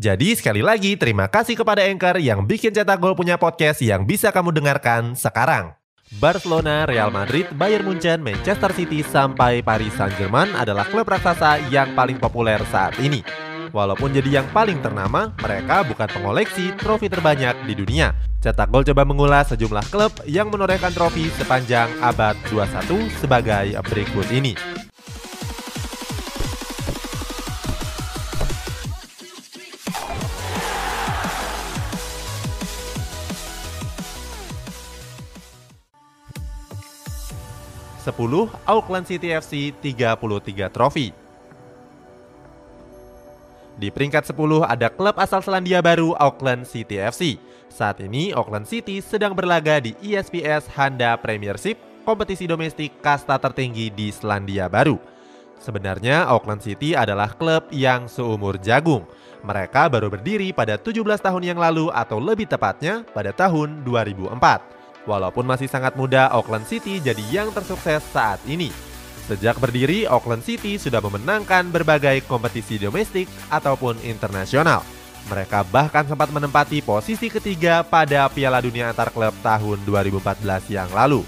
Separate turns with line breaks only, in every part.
Jadi sekali lagi terima kasih kepada Anchor yang bikin Cetak Gol punya podcast yang bisa kamu dengarkan sekarang. Barcelona, Real Madrid, Bayern Munchen, Manchester City, sampai Paris Saint-Germain adalah klub raksasa yang paling populer saat ini. Walaupun jadi yang paling ternama, mereka bukan pengoleksi trofi terbanyak di dunia. Cetak Gol coba mengulas sejumlah klub yang menorehkan trofi sepanjang abad 21 sebagai berikut ini. 10 Auckland City FC 33 trofi. Di peringkat 10 ada klub asal Selandia Baru Auckland City FC. Saat ini Auckland City sedang berlaga di ESPS Handa Premiership, kompetisi domestik kasta tertinggi di Selandia Baru. Sebenarnya Auckland City adalah klub yang seumur jagung. Mereka baru berdiri pada 17 tahun yang lalu atau lebih tepatnya pada tahun 2004. Walaupun masih sangat muda, Auckland City jadi yang tersukses saat ini. Sejak berdiri, Auckland City sudah memenangkan berbagai kompetisi domestik ataupun internasional. Mereka bahkan sempat menempati posisi ketiga pada Piala Dunia Antar Klub tahun 2014 yang lalu.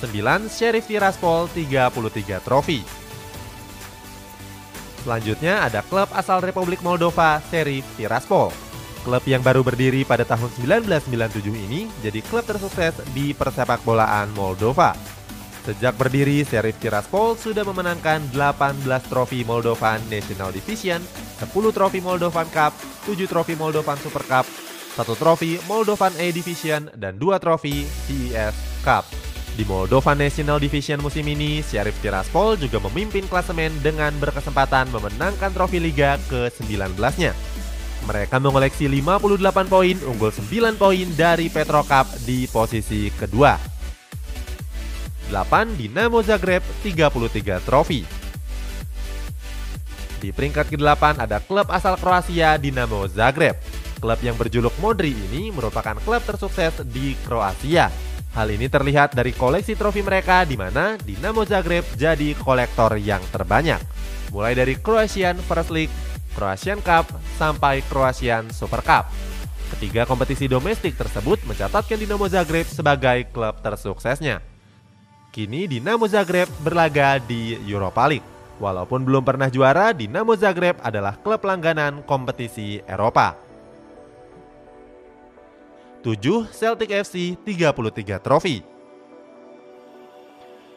9. Sheriff Tiraspol 33 trofi. Selanjutnya ada klub asal Republik Moldova, Sheriff Tiraspol. Klub yang baru berdiri pada tahun 1997 ini jadi klub tersukses di persepak bolaan Moldova. Sejak berdiri, Sheriff Tiraspol sudah memenangkan 18 trofi Moldovan National Division, 10 trofi Moldovan Cup, 7 trofi Moldovan Super Cup, 1 trofi Moldovan A Division, dan 2 trofi CES Cup. Di Moldovan National Division musim ini, Sheriff Tiraspol juga memimpin klasemen dengan berkesempatan memenangkan trofi Liga ke-19-nya. Mereka mengoleksi 58 poin, unggul 9 poin dari Petro Cup di posisi kedua. 8 Dinamo Zagreb 33 trofi. Di peringkat ke-8 ada klub asal Kroasia Dinamo Zagreb. Klub yang berjuluk Modri ini merupakan klub tersukses di Kroasia. Hal ini terlihat dari koleksi trofi mereka di mana Dinamo Zagreb jadi kolektor yang terbanyak. Mulai dari Croatian First League, Croatian Cup, sampai Croatian Super Cup. Ketiga kompetisi domestik tersebut mencatatkan Dinamo Zagreb sebagai klub tersuksesnya. Kini Dinamo Zagreb berlaga di Europa League. Walaupun belum pernah juara, Dinamo Zagreb adalah klub langganan kompetisi Eropa. 7. Celtic FC 33 trofi.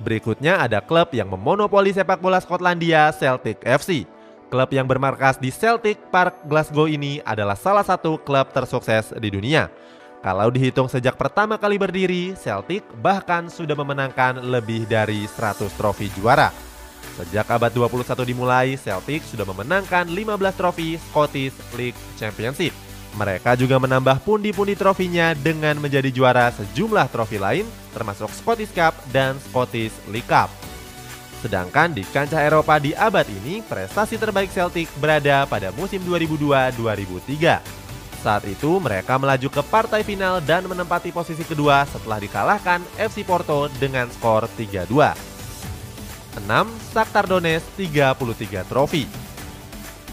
Berikutnya ada klub yang memonopoli sepak bola Skotlandia, Celtic FC. Klub yang bermarkas di Celtic Park Glasgow ini adalah salah satu klub tersukses di dunia. Kalau dihitung sejak pertama kali berdiri, Celtic bahkan sudah memenangkan lebih dari 100 trofi juara. Sejak abad 21 dimulai, Celtic sudah memenangkan 15 trofi Scottish League Championship. Mereka juga menambah pundi-pundi trofinya dengan menjadi juara sejumlah trofi lain termasuk Scottish Cup dan Scottish League Cup. Sedangkan di kancah Eropa di abad ini, prestasi terbaik Celtic berada pada musim 2002-2003. Saat itu mereka melaju ke partai final dan menempati posisi kedua setelah dikalahkan FC Porto dengan skor 3-2. 6. Shakhtar Donetsk 33 trofi.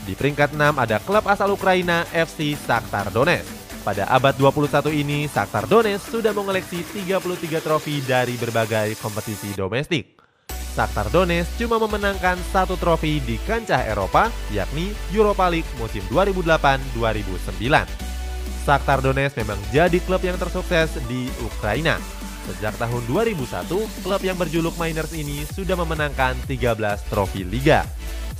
Di peringkat 6 ada klub asal Ukraina FC Shakhtar Donetsk. Pada abad 21 ini, Shakhtar Donetsk sudah mengoleksi 33 trofi dari berbagai kompetisi domestik. Shakhtar Donetsk cuma memenangkan satu trofi di kancah Eropa, yakni Europa League musim 2008-2009. Shakhtar Donetsk memang jadi klub yang tersukses di Ukraina. Sejak tahun 2001, klub yang berjuluk Miners ini sudah memenangkan 13 trofi liga.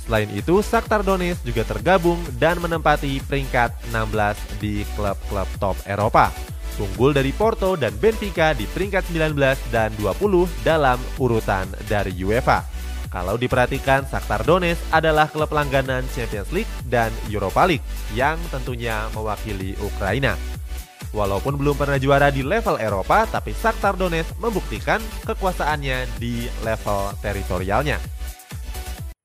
Selain itu, Shakhtar Donetsk juga tergabung dan menempati peringkat 16 di klub-klub top Eropa unggul dari Porto dan Benfica di peringkat 19 dan 20 dalam urutan dari UEFA. Kalau diperhatikan, Shakhtar Donetsk adalah klub langganan Champions League dan Europa League yang tentunya mewakili Ukraina. Walaupun belum pernah juara di level Eropa, tapi Shakhtar Donetsk membuktikan kekuasaannya di level teritorialnya.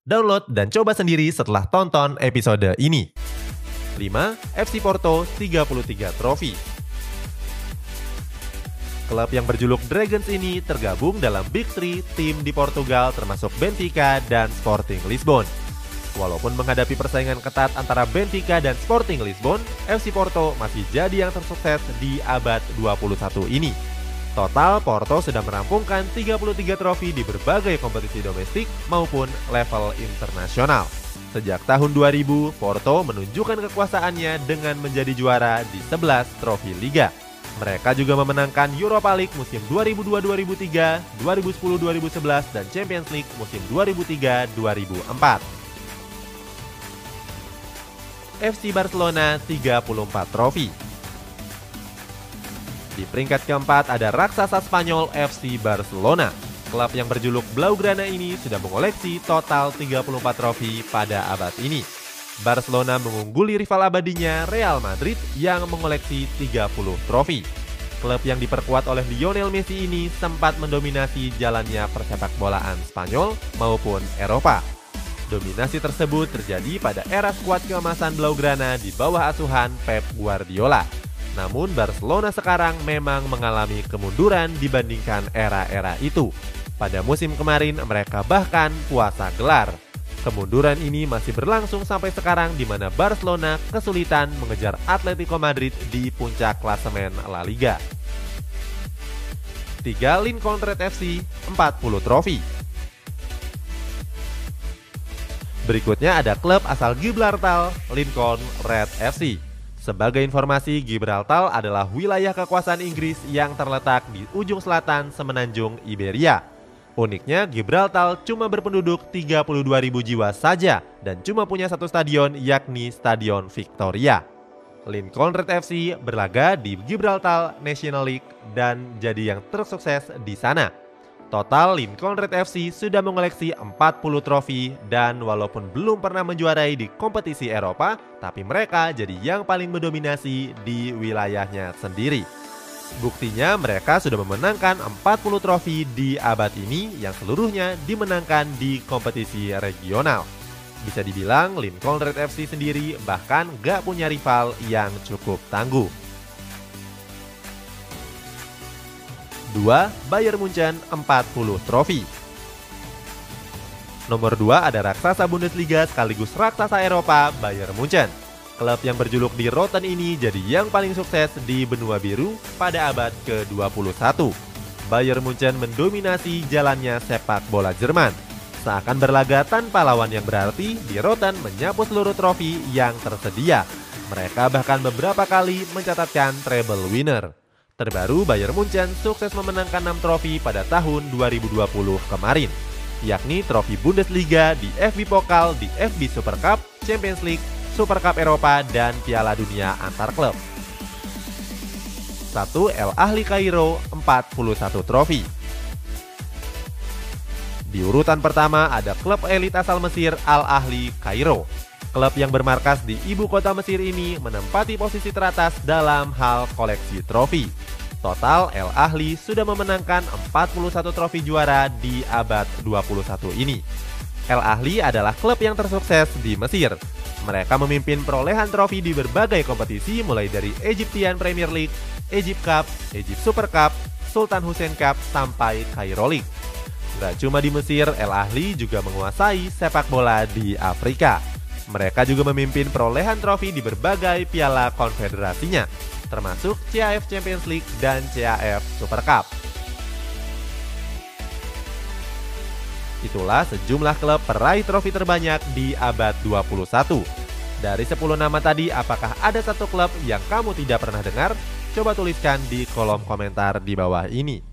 Download dan coba sendiri setelah tonton episode ini. 5. FC Porto 33 trofi. Klub yang berjuluk Dragons ini tergabung dalam Big Three tim di Portugal termasuk Benfica dan Sporting Lisbon. Walaupun menghadapi persaingan ketat antara Benfica dan Sporting Lisbon, FC Porto masih jadi yang tersukses di abad 21 ini. Total, Porto sudah merampungkan 33 trofi di berbagai kompetisi domestik maupun level internasional. Sejak tahun 2000, Porto menunjukkan kekuasaannya dengan menjadi juara di 11 trofi liga. Mereka juga memenangkan Europa League musim 2002-2003, 2010-2011, dan Champions League musim 2003-2004. FC Barcelona 34 trofi. Di peringkat keempat ada raksasa Spanyol FC Barcelona. Klub yang berjuluk Blaugrana ini sudah mengoleksi total 34 trofi pada abad ini. Barcelona mengungguli rival abadinya Real Madrid yang mengoleksi 30 trofi. Klub yang diperkuat oleh Lionel Messi ini sempat mendominasi jalannya persepak bolaan Spanyol maupun Eropa. Dominasi tersebut terjadi pada era skuad keemasan Blaugrana di bawah asuhan Pep Guardiola. Namun Barcelona sekarang memang mengalami kemunduran dibandingkan era-era itu. Pada musim kemarin mereka bahkan puasa gelar. Kemunduran ini masih berlangsung sampai sekarang di mana Barcelona kesulitan mengejar Atletico Madrid di puncak klasemen La Liga. 3. Lincoln Red FC 40 trofi. Berikutnya ada klub asal Gibraltar, Lincoln Red FC. Sebagai informasi, Gibraltar adalah wilayah kekuasaan Inggris yang terletak di ujung selatan semenanjung Iberia. Uniknya, Gibraltar cuma berpenduduk 32.000 jiwa saja dan cuma punya satu stadion yakni Stadion Victoria. Lincoln Red FC berlaga di Gibraltar National League dan jadi yang tersukses di sana. Total Lincoln Red FC sudah mengoleksi 40 trofi dan walaupun belum pernah menjuarai di kompetisi Eropa, tapi mereka jadi yang paling mendominasi di wilayahnya sendiri. Buktinya mereka sudah memenangkan 40 trofi di abad ini yang seluruhnya dimenangkan di kompetisi regional. Bisa dibilang Lincoln Red FC sendiri bahkan gak punya rival yang cukup tangguh. 2. Bayern Munchen 40 trofi. Nomor 2 ada raksasa Bundesliga sekaligus raksasa Eropa Bayern Munchen. Klub yang berjuluk di Rotten ini jadi yang paling sukses di benua biru pada abad ke-21. Bayern Munchen mendominasi jalannya sepak bola Jerman. Seakan berlaga tanpa lawan yang berarti, di Rotten menyapu seluruh trofi yang tersedia. Mereka bahkan beberapa kali mencatatkan treble winner. Terbaru, Bayern Munchen sukses memenangkan 6 trofi pada tahun 2020 kemarin, yakni trofi Bundesliga di FB Pokal, di FB Super Cup, Champions League, Super Cup Eropa, dan Piala Dunia antar klub. 1. El Ahli Kairo 41 trofi. Di urutan pertama ada klub elit asal Mesir Al Ahli Kairo Klub yang bermarkas di ibu kota Mesir ini menempati posisi teratas dalam hal koleksi trofi. Total, El Ahli sudah memenangkan 41 trofi juara di abad 21 ini. El Ahli adalah klub yang tersukses di Mesir. Mereka memimpin perolehan trofi di berbagai kompetisi mulai dari Egyptian Premier League, Egypt Cup, Egypt Super Cup, Sultan Hussein Cup, sampai Cairo League. Gak cuma di Mesir, El Ahli juga menguasai sepak bola di Afrika. Mereka juga memimpin perolehan trofi di berbagai piala konfederasinya, termasuk CAF Champions League dan CAF Super Cup. Itulah sejumlah klub peraih trofi terbanyak di abad 21. Dari 10 nama tadi, apakah ada satu klub yang kamu tidak pernah dengar? Coba tuliskan di kolom komentar di bawah ini.